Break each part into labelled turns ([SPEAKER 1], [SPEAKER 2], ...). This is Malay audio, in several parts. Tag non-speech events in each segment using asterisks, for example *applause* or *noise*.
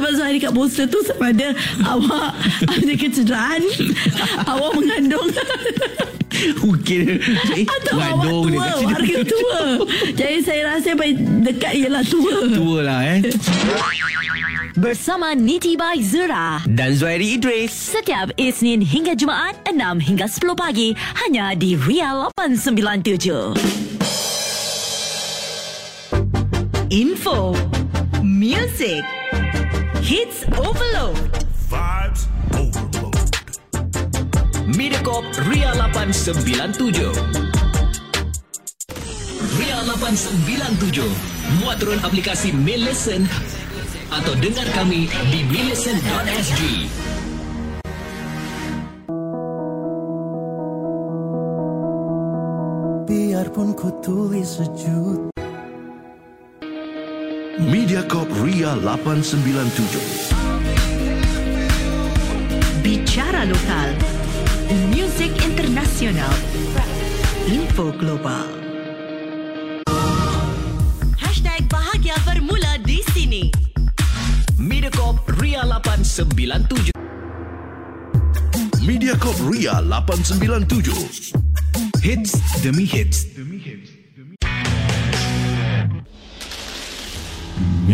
[SPEAKER 1] sebab Zahari kat poster tu Sebab ada Awak *laughs* Ada kecederaan *laughs* Awak mengandung.
[SPEAKER 2] Mungkin. Eh,
[SPEAKER 1] Atau awak tua
[SPEAKER 2] dia
[SPEAKER 1] Warga tua. Jadi saya rasa paling dekat ialah tua.
[SPEAKER 2] Tua lah eh.
[SPEAKER 3] Bersama Niti by Zura.
[SPEAKER 2] Dan Zuhairi Idris.
[SPEAKER 3] Setiap Isnin hingga Jumaat 6 hingga 10 pagi hanya di Ria 897. Info. Music Hits Overload.
[SPEAKER 4] Vibes overload.
[SPEAKER 5] Mediacorp Ria 897 Ria 897 Muat turun aplikasi Mail Listen atau dengar kami di millicent.sg
[SPEAKER 6] Biarpun ku tulis sejut
[SPEAKER 4] Mediacorp Ria 897.
[SPEAKER 3] Bicara lokal Music internasional Info global Hashtag bahagia bermula di sini
[SPEAKER 5] Mediacorp Ria 897
[SPEAKER 4] Mediacorp Ria 897.
[SPEAKER 5] Hits demi hits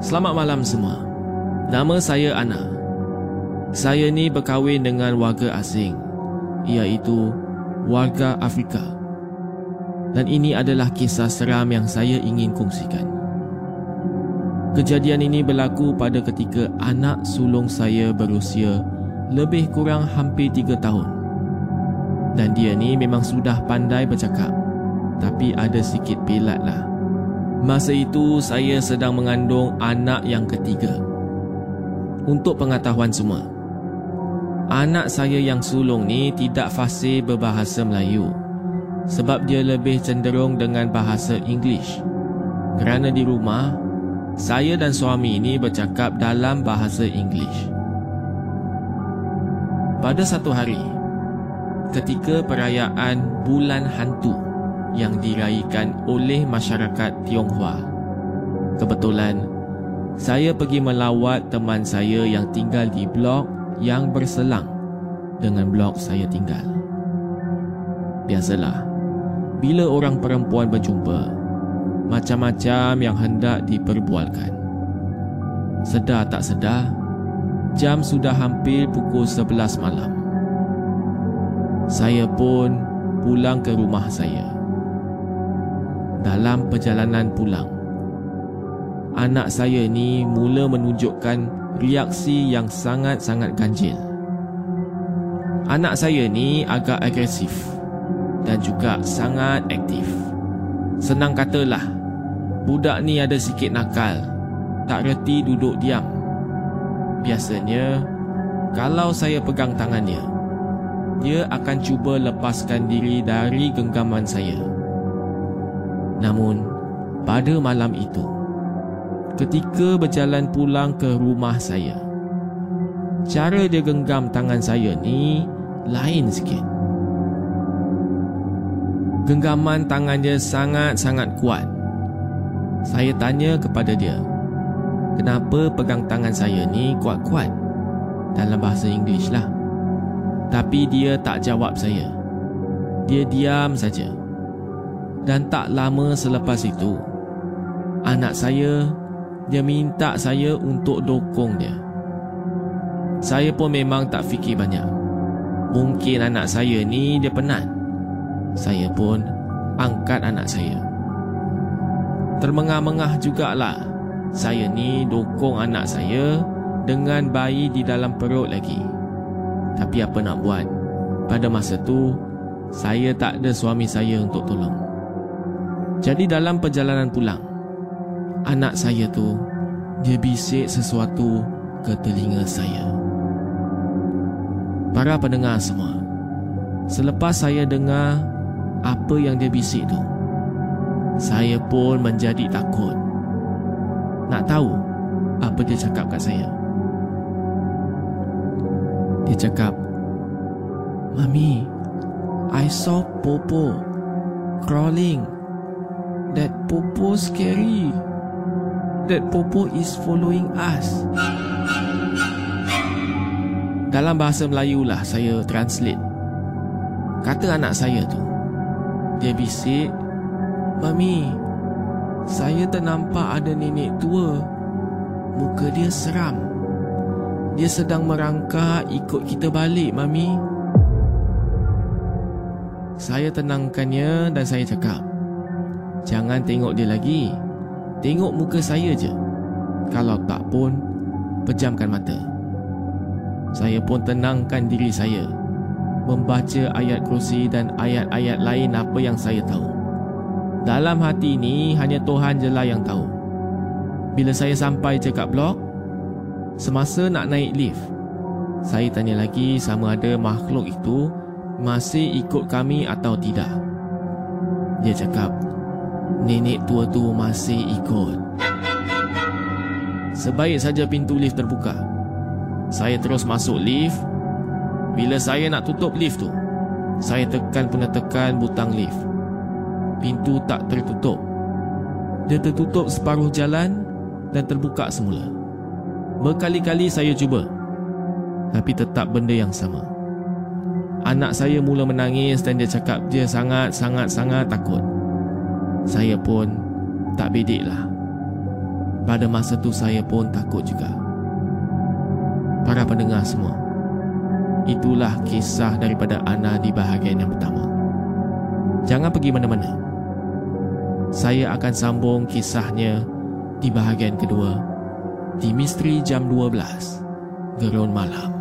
[SPEAKER 7] Selamat malam semua. Nama saya Ana. Saya ni berkahwin dengan warga asing, iaitu warga Afrika. Dan ini adalah kisah seram yang saya ingin kongsikan. Kejadian ini berlaku pada ketika anak sulung saya berusia lebih kurang hampir tiga tahun. Dan dia ni memang sudah pandai bercakap. Tapi ada sikit pelat lah. Masa itu saya sedang mengandung anak yang ketiga. Untuk pengetahuan semua, anak saya yang sulung ni tidak fasih berbahasa Melayu sebab dia lebih cenderung dengan bahasa English. Kerana di rumah, saya dan suami ini bercakap dalam bahasa English. Pada satu hari, ketika perayaan Bulan Hantu yang diraihkan oleh masyarakat Tionghoa, kebetulan saya pergi melawat teman saya yang tinggal di blok yang berselang dengan blok saya tinggal. Biasalah, bila orang perempuan berjumpa, macam-macam yang hendak diperbualkan. Sedar tak sedar, jam sudah hampir pukul 11 malam. Saya pun pulang ke rumah saya. Dalam perjalanan pulang, anak saya ni mula menunjukkan reaksi yang sangat-sangat ganjil. Anak saya ni agak agresif dan juga sangat aktif. Senang katalah, budak ni ada sikit nakal, tak reti duduk diam. Biasanya, kalau saya pegang tangannya, dia akan cuba lepaskan diri dari genggaman saya. Namun, pada malam itu, ketika berjalan pulang ke rumah saya, cara dia genggam tangan saya ni lain sikit. Genggaman tangan dia sangat-sangat kuat. Saya tanya kepada dia, kenapa pegang tangan saya ni kuat-kuat? Dalam bahasa Inggeris lah. Tapi dia tak jawab saya. Dia diam saja. Dan tak lama selepas itu, anak saya dia minta saya untuk dokong dia. Saya pun memang tak fikir banyak. Mungkin anak saya ni dia penat. Saya pun angkat anak saya. Termengah-mengah jugalah saya ni dokong anak saya dengan bayi di dalam perut lagi. Tapi apa nak buat? Pada masa tu, saya tak ada suami saya untuk tolong. Jadi dalam perjalanan pulang, anak saya tu dia bisik sesuatu ke telinga saya. Para pendengar semua, selepas saya dengar apa yang dia bisik tu, saya pun menjadi takut. Nak tahu apa dia cakap kat saya? Dia cakap, Mami, I saw Popo crawling. That Popo scary. That Popo is following us. Dalam bahasa Melayu lah saya translate. Kata anak saya tu. Dia bisik, Mami, saya ternampak ada nenek tua. Muka dia seram. Dia sedang merangkak ikut kita balik, Mami. Saya tenangkannya dan saya cakap, Jangan tengok dia lagi. Tengok muka saya je. Kalau tak pun, pejamkan mata. Saya pun tenangkan diri saya. Membaca ayat kursi dan ayat-ayat lain apa yang saya tahu. Dalam hati ini hanya Tuhan je lah yang tahu. Bila saya sampai je kat blok, semasa nak naik lift, saya tanya lagi sama ada makhluk itu masih ikut kami atau tidak. Dia cakap, nenek tua tu masih ikut. Sebaik saja pintu lift terbuka. Saya terus masuk lift. Bila saya nak tutup lift tu, saya tekan penekan butang lift. Pintu tak tertutup. Dia tertutup separuh jalan dan terbuka semula. Berkali-kali saya cuba. Tapi tetap benda yang sama. Anak saya mula menangis dan dia cakap dia sangat-sangat-sangat takut. Saya pun tak bedik lah. Pada masa tu saya pun takut juga. Para pendengar semua, itulah kisah daripada Ana di bahagian yang pertama. Jangan pergi mana-mana. Saya akan sambung kisahnya di bahagian kedua di Misteri Jam 12 Gerun Malam.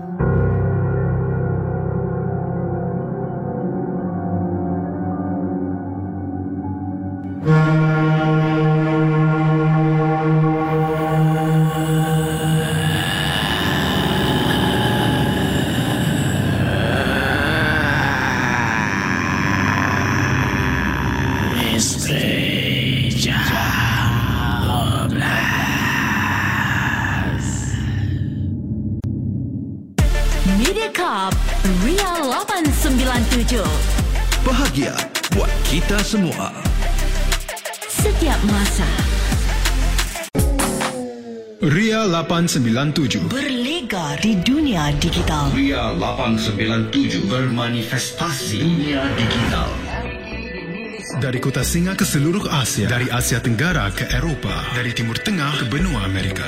[SPEAKER 3] Mediacorp Ria 897
[SPEAKER 4] Bahagia buat kita semua.
[SPEAKER 3] Setiap masa
[SPEAKER 8] Ria 897
[SPEAKER 1] Berlega di dunia digital.
[SPEAKER 4] Ria 897 bermanifestasi dunia digital.
[SPEAKER 8] Dari kota Singa ke seluruh Asia Dari Asia Tenggara ke Eropah Dari Timur Tengah ke benua Amerika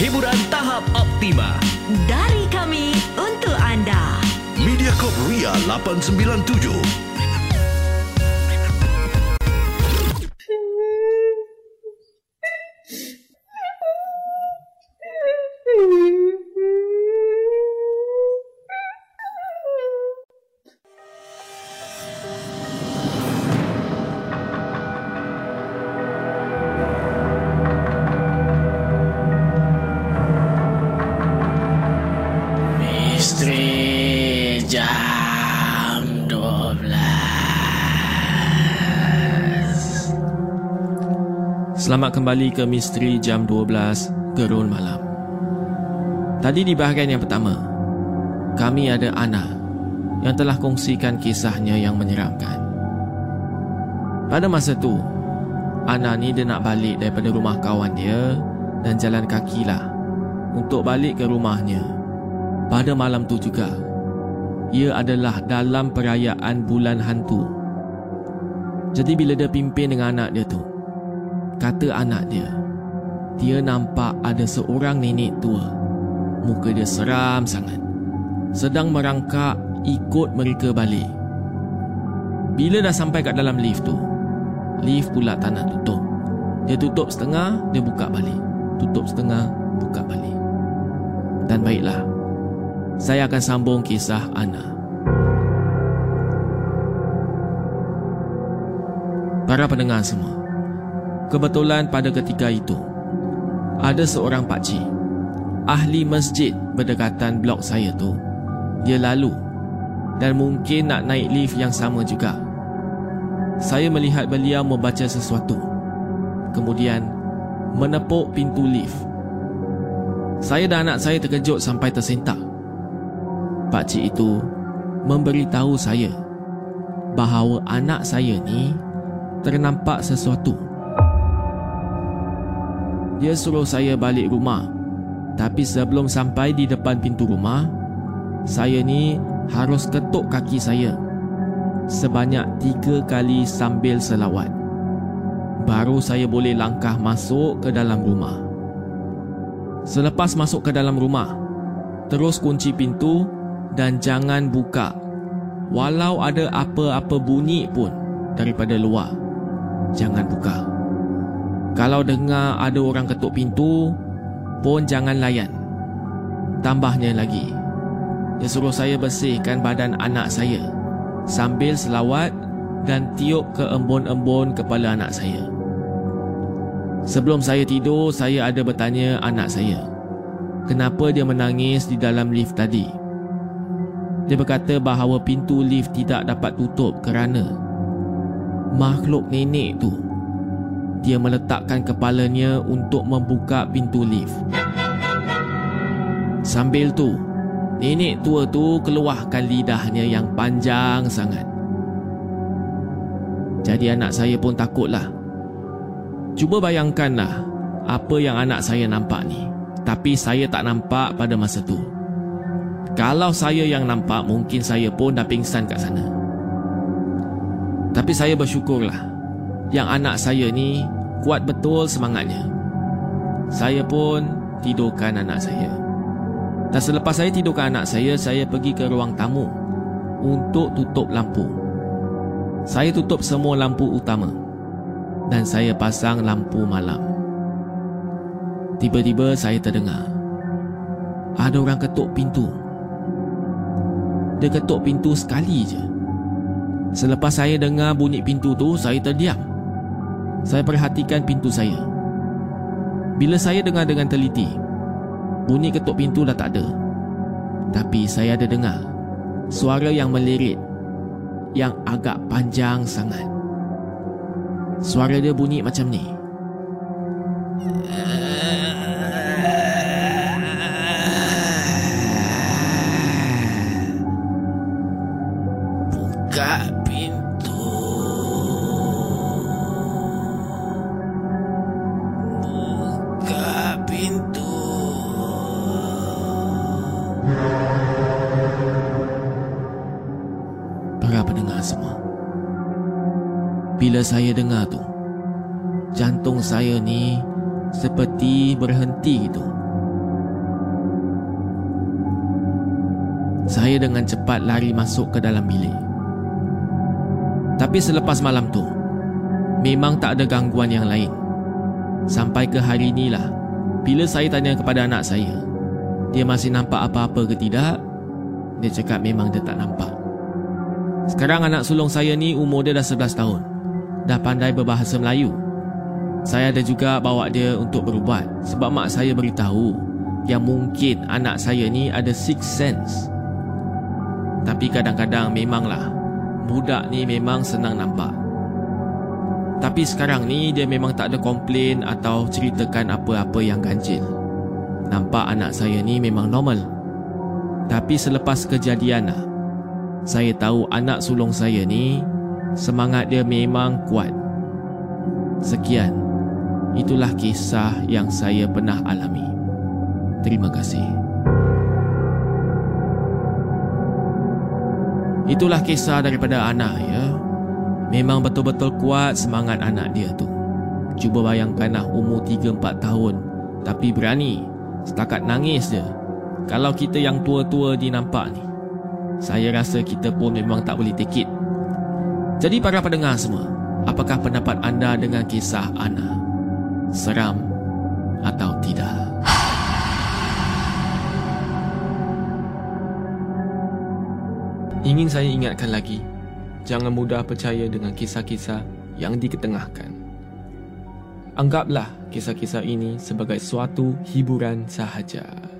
[SPEAKER 5] Hiburan tahap optima.
[SPEAKER 3] Dari kami untuk anda.
[SPEAKER 4] Mediacorp Ria 897.
[SPEAKER 7] 12 Selamat kembali ke Misteri jam 12 Gerun Malam. Tadi di bahagian yang pertama Kami ada Ana Yang telah kongsikan kisahnya yang menyeramkan. Pada masa tu Ana ni dia nak balik daripada rumah kawan dia Dan jalan kakilah Untuk balik ke rumahnya. Pada malam tu juga, ia adalah dalam perayaan bulan hantu. Jadi bila dia pimpin dengan anak dia tu, kata anak dia, dia nampak ada seorang nenek tua. Muka dia seram sangat. Sedang merangkak ikut mereka balik. Bila dah sampai kat dalam lift tu, lift pula tak nak tutup. Dia tutup setengah, dia buka balik. Tutup setengah, buka balik. Dan baiklah, saya akan sambung kisah Ana. Para pendengar semua, kebetulan pada ketika itu, ada seorang pakcik, ahli masjid berdekatan blok saya tu. Dia lalu dan mungkin nak naik lift yang sama juga. Saya melihat beliau membaca sesuatu. Kemudian, menepuk pintu lift. Saya dan anak saya terkejut sampai tersentak pakcik itu memberitahu saya bahawa anak saya ni ternampak sesuatu. Dia suruh saya balik rumah. Tapi sebelum sampai di depan pintu rumah, saya ni harus ketuk kaki saya sebanyak tiga kali sambil selawat. Baru saya boleh langkah masuk ke dalam rumah. Selepas masuk ke dalam rumah, terus kunci pintu dan jangan buka walau ada apa-apa bunyi pun daripada luar jangan buka kalau dengar ada orang ketuk pintu pun jangan layan. Tambahnya lagi dia suruh saya bersihkan badan anak saya sambil selawat dan tiup ke embun-embun kepala anak saya. Sebelum saya tidur saya ada bertanya anak saya kenapa dia menangis di dalam lift tadi? Dia berkata bahawa pintu lift tidak dapat tutup kerana makhluk nenek tu dia meletakkan kepalanya untuk membuka pintu lift. Sambil tu, nenek tua tu keluarkan lidahnya yang panjang sangat. Jadi anak saya pun takutlah. Cuba bayangkanlah apa yang anak saya nampak ni. Tapi saya tak nampak pada masa tu. Kalau saya yang nampak Mungkin saya pun dah pingsan kat sana Tapi saya bersyukurlah Yang anak saya ni Kuat betul semangatnya. Saya pun Tidurkan anak saya. Dan selepas saya tidurkan anak saya Saya pergi ke ruang tamu Untuk tutup lampu. Saya tutup semua lampu utama. Dan saya pasang lampu malam. Tiba-tiba saya terdengar Ada orang ketuk pintu. Dia ketuk pintu sekali je. Selepas saya dengar bunyi pintu tu, saya terdiam. Saya perhatikan pintu saya. Bila saya dengar dengan teliti, bunyi ketuk pintu dah tak ada. Tapi saya ada dengar suara yang melirit yang agak panjang sangat. Suara dia bunyi macam ni. Para pendengar semua. Bila saya dengar tu, jantung saya ni seperti berhenti gitu. Saya dengan cepat lari masuk ke dalam bilik. Tapi selepas malam tu, memang tak ada gangguan yang lain. Sampai ke hari inilah, bila saya tanya kepada anak saya, dia masih nampak apa-apa ke tidak? Dia cakap memang dia tak nampak. Sekarang anak sulung saya ni umur dia dah 11 tahun. Dah pandai berbahasa Melayu. Saya ada juga bawa dia untuk berubat sebab mak saya beritahu yang mungkin anak saya ni ada six sense. Tapi kadang-kadang memanglah budak ni memang senang nampak. Tapi sekarang ni dia memang tak ada komplain atau ceritakan apa-apa yang ganjil. Nampak anak saya ni memang normal. Tapi selepas kejadian lah, saya tahu anak sulung saya ni semangat dia memang kuat. Sekian, itulah kisah yang saya pernah alami. Terima kasih. Itulah kisah daripada anak ya. Memang betul-betul kuat semangat anak dia tu. Cuba bayangkanlah umur 3-4 tahun tapi berani setakat nangis je. Kalau kita yang tua-tua ni nampak ni, saya rasa kita pun memang tak boleh take it. Jadi para pendengar semua, apakah pendapat anda dengan kisah Ana? Seram atau tidak? Ingin saya ingatkan lagi, jangan mudah percaya dengan kisah-kisah yang diketengahkan. Anggaplah kisah-kisah ini sebagai suatu hiburan sahaja.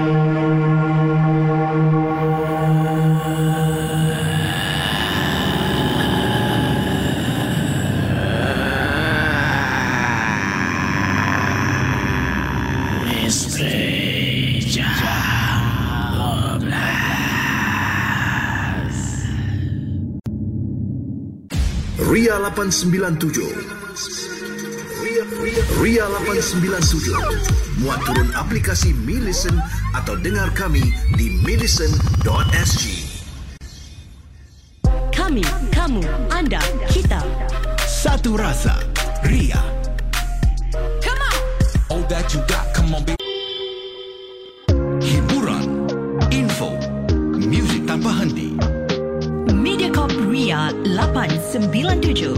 [SPEAKER 4] Ria 897. Ria, Ria, Ria 897. Muat turun aplikasi Mi Listen atau dengar kami di millicent.sg.
[SPEAKER 1] Kami, kamu, anda, kita.
[SPEAKER 4] Satu rasa. Ria. Hiburan, info, muzik tanpa henti.
[SPEAKER 1] Ria 897.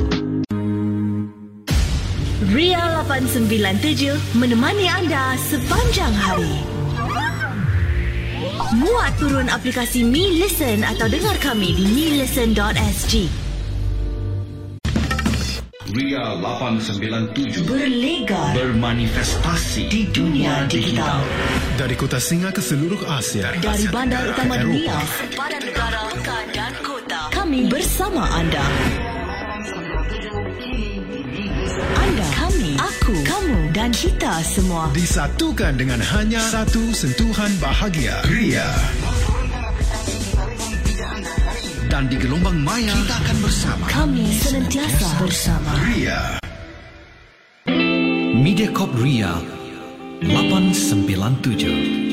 [SPEAKER 1] Ria 897 menemani anda sepanjang hari. Muat turun aplikasi Mi Listen atau dengar kami di milisten.sg.
[SPEAKER 4] Ria 897
[SPEAKER 1] Berlegar
[SPEAKER 4] bermanifestasi
[SPEAKER 1] di dunia digital.
[SPEAKER 8] Dari kota Singa ke seluruh Asia.
[SPEAKER 1] Dari bandar utama dunia, sempadan negara, dan kota. Kami bersama anda. Anda, kami, aku, kamu dan kita semua.
[SPEAKER 8] Disatukan dengan hanya satu sentuhan bahagia. Ria.
[SPEAKER 4] Dan di gelombang maya Kita akan bersama
[SPEAKER 1] Kami senantiasa bersama.
[SPEAKER 4] Ria Mediacorp Ria 897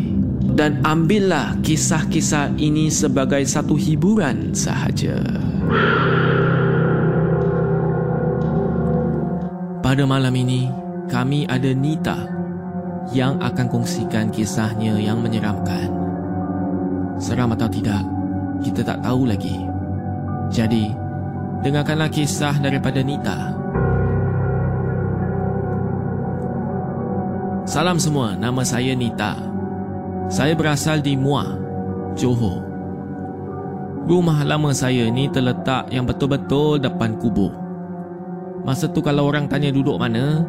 [SPEAKER 7] Dan ambillah kisah-kisah ini sebagai satu hiburan sahaja. Pada malam ini, kami ada Nita yang akan kongsikan kisahnya yang menyeramkan. Seram atau tidak, kita tak tahu lagi. Jadi, dengarkanlah kisah daripada Nita. Salam semua, nama saya Nita. Saya berasal di Muar, Johor. Rumah lama saya ni terletak yang betul-betul depan kubur. Masa tu kalau orang tanya duduk mana,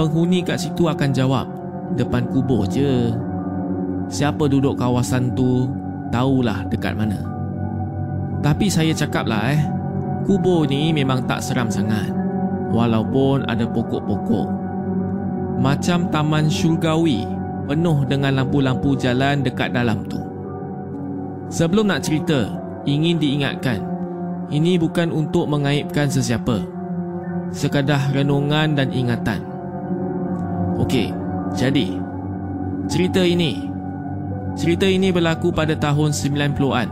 [SPEAKER 7] penghuni kat situ akan jawab, depan kubur je. Siapa duduk kawasan tu tahulah dekat mana. Tapi saya cakaplah eh, kubur ni memang tak seram sangat. Walaupun ada pokok-pokok. Macam taman syurgawi, penuh dengan lampu-lampu jalan dekat dalam tu. Sebelum nak cerita, ingin diingatkan, ini bukan untuk mengaibkan sesiapa. Sekadar renungan dan ingatan. Okey, jadi cerita ini Cerita ini berlaku pada tahun 90-an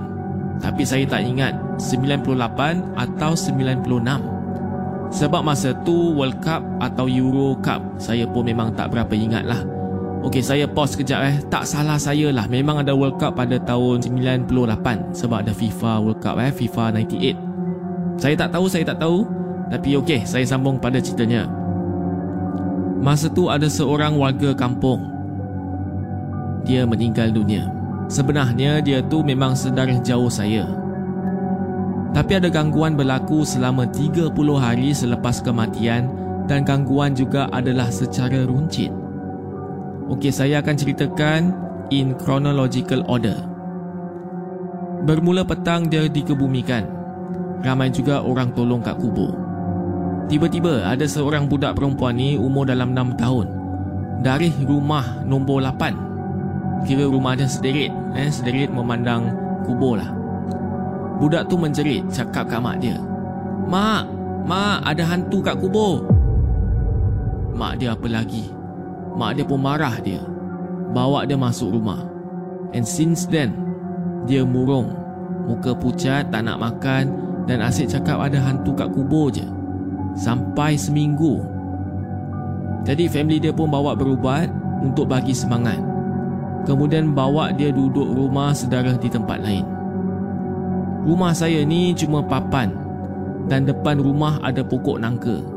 [SPEAKER 7] Tapi saya tak ingat 98 atau 96 Sebab masa tu World Cup atau Euro Cup Saya pun memang tak berapa ingat lah Okey saya pause kejap eh. Tak salah saya lah. Memang ada World Cup pada tahun 98 Sebab ada FIFA World Cup eh. FIFA 98 Saya tak tahu saya tak tahu. Tapi okey saya sambung pada ceritanya. Masa tu ada seorang warga kampung. Dia meninggal dunia. Sebenarnya dia tu memang sedar jauh saya. Tapi ada gangguan berlaku selama 30 hari selepas kematian dan gangguan juga adalah secara runcit. Okey, saya akan ceritakan in chronological order. Bermula petang dia dikebumikan. Ramai juga orang tolong kat kubur. Tiba-tiba ada seorang budak perempuan ni umur dalam 6 tahun. Dari rumah nombor 8 Kira rumah dia sederit eh, Sederit memandang kubur lah Budak tu menjerit Cakap kat mak dia Mak Mak ada hantu kat kubur Mak dia apa lagi Mak dia pun marah dia. Bawa dia masuk rumah. And since then Dia murung. Muka pucat tak nak makan Dan asyik cakap ada hantu kat kubur je. Sampai seminggu. Jadi family dia pun bawa berubat Untuk bagi semangat. Kemudian bawa dia duduk rumah saudara di tempat lain. Rumah saya ni cuma papan. Dan depan rumah ada pokok nangka.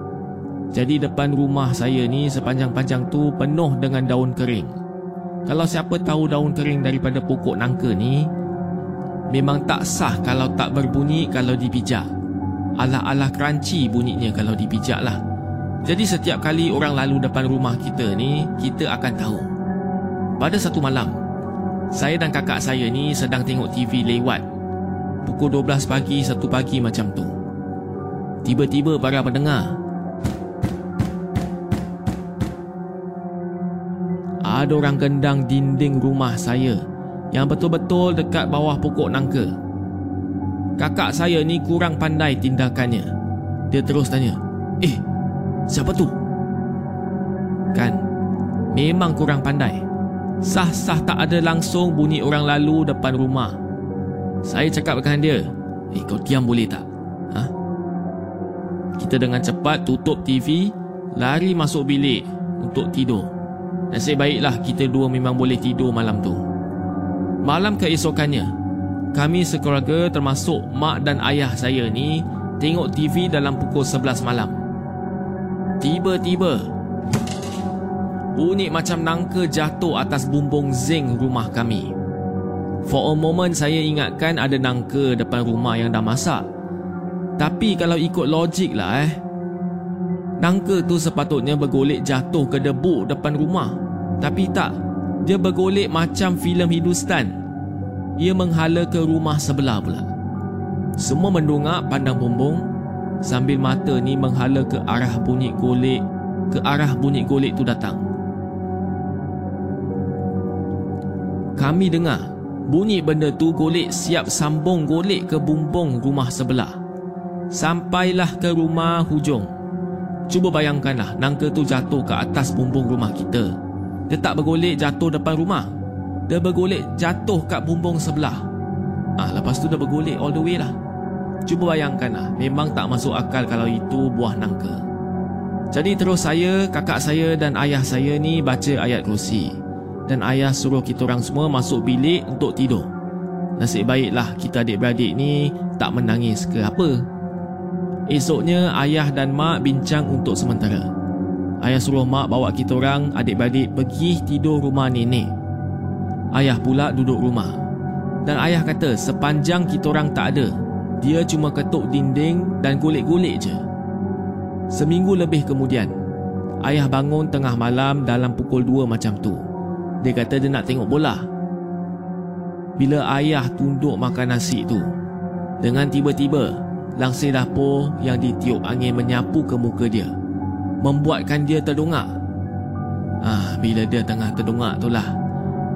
[SPEAKER 7] Jadi depan rumah saya ni sepanjang-panjang tu penuh dengan daun kering. Kalau siapa tahu daun kering daripada pokok nangka ni, memang tak sah kalau tak berbunyi kalau dipijak. Alah-alah crunchy bunyinya kalau dipijak lah. Jadi setiap kali orang lalu depan rumah kita ni, kita akan tahu. Pada satu malam, saya dan kakak saya ni sedang tengok TV lewat. Pukul 12 pagi, satu pagi macam tu. Tiba-tiba para pendengar, ada orang gendang dinding rumah saya yang betul-betul dekat bawah pokok nangka. Kakak saya ni kurang pandai tindakannya. Dia terus tanya, "Eh, siapa tu?" Kan, memang kurang pandai. Sah-sah tak ada langsung bunyi orang lalu depan rumah. Saya cakap dengan dia, "Eh, kau diam boleh tak?" Ha? Kita dengan cepat tutup TV, lari masuk bilik untuk tidur. Nasib baiklah kita dua memang boleh tidur malam tu. Malam keesokannya, kami sekeluarga termasuk mak dan ayah saya ni tengok TV dalam pukul 11 malam. Tiba-tiba, bunyi macam nangka jatuh atas bumbung zinc rumah kami. For a moment saya ingatkan ada nangka depan rumah yang dah masak. Tapi kalau ikut logik lah eh, Nangka tu sepatutnya bergolek jatuh ke debu depan rumah. Tapi tak. Dia bergolek macam filem Hindustan. Ia menghala ke rumah sebelah pula. Semua mendongak pandang bumbung sambil mata ni menghala ke arah bunyi golek ke arah bunyi golek tu datang. Kami dengar bunyi benda tu golek siap sambung golek ke bumbung rumah sebelah. Sampailah ke rumah hujung. Cuba bayangkanlah nangka tu jatuh ke atas bumbung rumah kita. Dia tak bergolek jatuh depan rumah. Dia bergolek jatuh kat bumbung sebelah. Ah, lepas tu dia bergolek all the way lah. Cuba bayangkanlah, memang tak masuk akal kalau itu buah nangka. Jadi terus saya, kakak saya dan ayah saya ni baca ayat kursi. Dan ayah suruh kita orang semua masuk bilik untuk tidur. Nasib baiklah kita adik-beradik ni tak menangis ke apa. Esoknya ayah dan mak bincang untuk sementara. Ayah suruh mak bawa kita orang adik-beradik pergi tidur rumah nenek. Ayah pula duduk rumah. Dan ayah kata sepanjang kita orang tak ada, dia cuma ketuk dinding dan golek-golek je. Seminggu lebih kemudian, ayah bangun tengah malam dalam pukul 2 macam tu. Dia kata dia nak tengok bola. Bila ayah tunduk makan nasi tu, dengan tiba-tiba langsir dapur yang ditiup angin menyapu ke muka dia. Membuatkan dia terdongak. Ah bila dia tengah terdongak itulah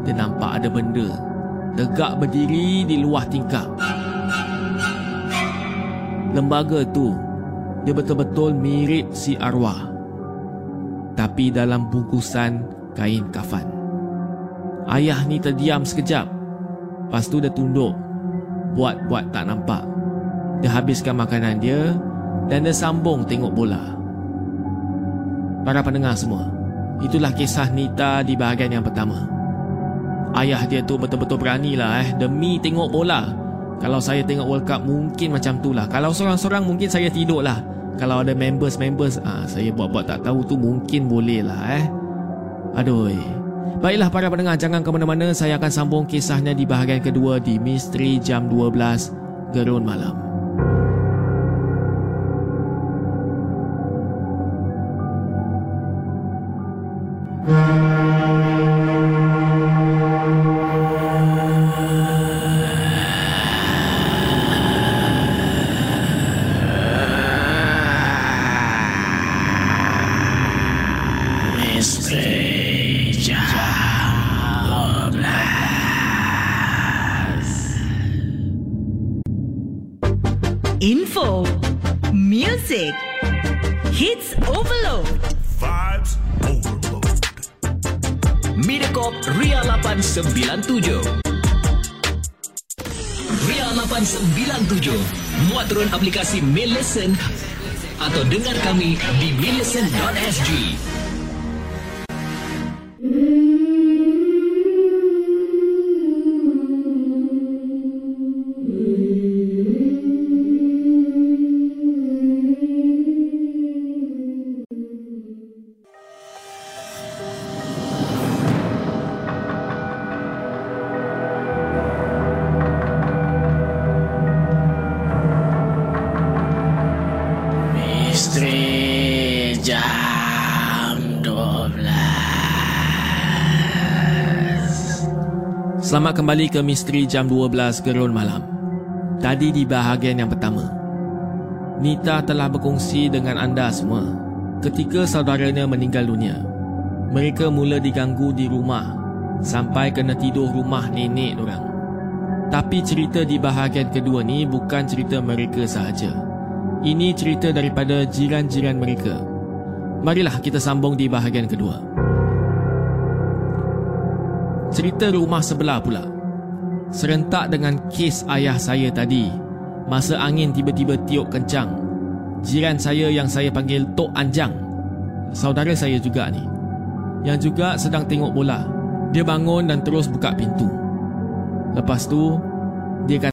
[SPEAKER 7] dia nampak ada benda tegak berdiri di luar tingkap. Lembaga tu dia betul-betul mirip si arwah tapi dalam bungkusan kain kafan. Ayah ni terdiam sekejap. Lepas tu dia tunduk buat-buat tak nampak dia habiskan makanan dia dan dia sambung tengok bola. Para pendengar semua, itulah kisah Nita di bahagian yang pertama. Ayah dia tu betul-betul berani lah eh demi tengok bola. Kalau saya tengok World Cup mungkin macam tu lah. Kalau seorang-seorang mungkin saya tidur lah. Kalau ada members-members ah, saya buat-buat tak tahu tu mungkin boleh lah eh. Aduh. Baiklah para pendengar jangan ke mana-mana saya akan sambung kisahnya di bahagian kedua di Misteri Jam 12 Gerun Malam.
[SPEAKER 1] Music, hits overload.
[SPEAKER 4] Vibes overload.
[SPEAKER 5] Mediacorp Ria 897. Ria 897. Muat turun aplikasi Mail Listen atau dengar kami di maillisten.sg.
[SPEAKER 7] jam 12. Selamat kembali ke Misteri Jam 12 Gerun Malam. Tadi di bahagian yang pertama, Nita telah berkongsi dengan anda semua ketika saudaranya meninggal dunia. Mereka mula diganggu di rumah sampai kena tidur rumah nenek orang. Tapi cerita di bahagian kedua ni bukan cerita mereka sahaja. Ini cerita daripada jiran-jiran mereka. Marilah kita sambung di bahagian kedua. Cerita rumah sebelah pula. Serentak dengan kes ayah saya tadi. Masa angin tiba-tiba tiup kencang. Jiran saya yang saya panggil Tok Anjang. Saudara saya juga ni. Yang juga sedang tengok bola. Dia bangun dan terus buka pintu. Lepas tu, dia kata